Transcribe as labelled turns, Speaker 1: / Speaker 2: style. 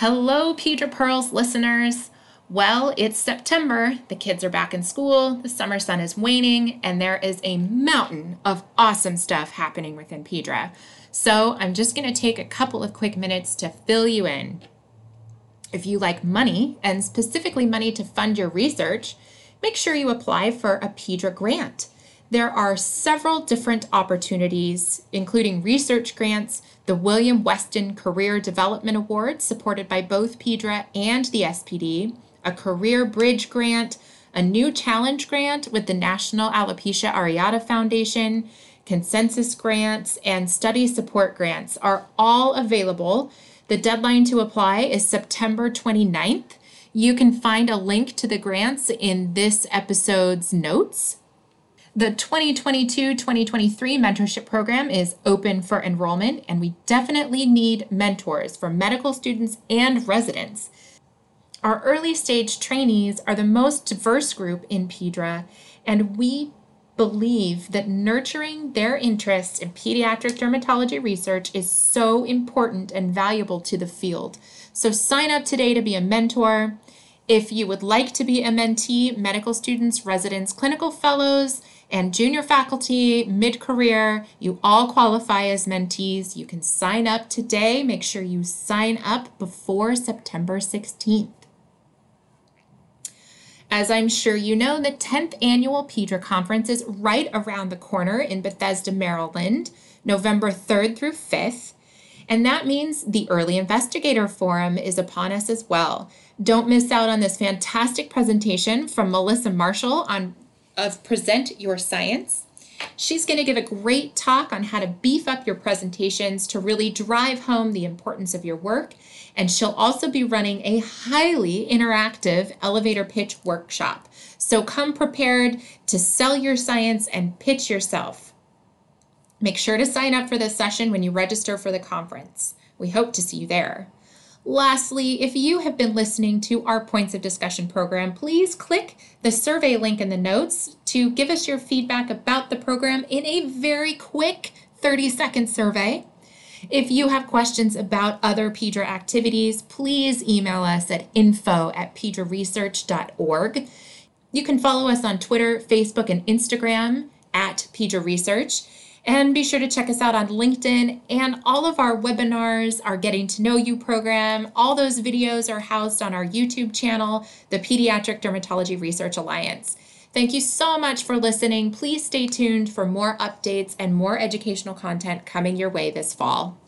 Speaker 1: Hello, Pedra Pearls listeners. Well, it's September, the kids are back in school, the summer sun is waning, and there is a mountain of awesome stuff happening within Pedra. So I'm just going to take a couple of quick minutes to fill you in. If you like money, and specifically money to fund your research, make sure you apply for a Pedra grant. There are several different opportunities, including research grants, the William Weston Career Development Award, supported by both Pedra and the SPD, a Career Bridge grant, a new challenge grant with the National Alopecia Areata Foundation, consensus grants, and study support grants are all available. The deadline to apply is September 29th. You can find a link to the grants in this episode's notes. The 2022 2023 mentorship program is open for enrollment, and we definitely need mentors for medical students and residents. Our early stage trainees are the most diverse group in PEDRA, and we believe that nurturing their interests in pediatric dermatology research is so important and valuable to the field. So sign up today to be a mentor. If you would like to be a mentee, medical students, residents, clinical fellows, and junior faculty, mid career, you all qualify as mentees. You can sign up today. Make sure you sign up before September 16th. As I'm sure you know, the 10th annual Pedra Conference is right around the corner in Bethesda, Maryland, November 3rd through 5th. And that means the Early Investigator Forum is upon us as well. Don't miss out on this fantastic presentation from Melissa Marshall on of Present Your Science. She's going to give a great talk on how to beef up your presentations to really drive home the importance of your work. And she'll also be running a highly interactive elevator pitch workshop. So come prepared to sell your science and pitch yourself. Make sure to sign up for this session when you register for the conference. We hope to see you there. Lastly, if you have been listening to our Points of Discussion program, please click the survey link in the notes to give us your feedback about the program in a very quick 30 second survey. If you have questions about other PEDRA activities, please email us at info at pedraresearch.org. You can follow us on Twitter, Facebook, and Instagram at PEDRA Research. And be sure to check us out on LinkedIn and all of our webinars, our Getting to Know You program. All those videos are housed on our YouTube channel, the Pediatric Dermatology Research Alliance. Thank you so much for listening. Please stay tuned for more updates and more educational content coming your way this fall.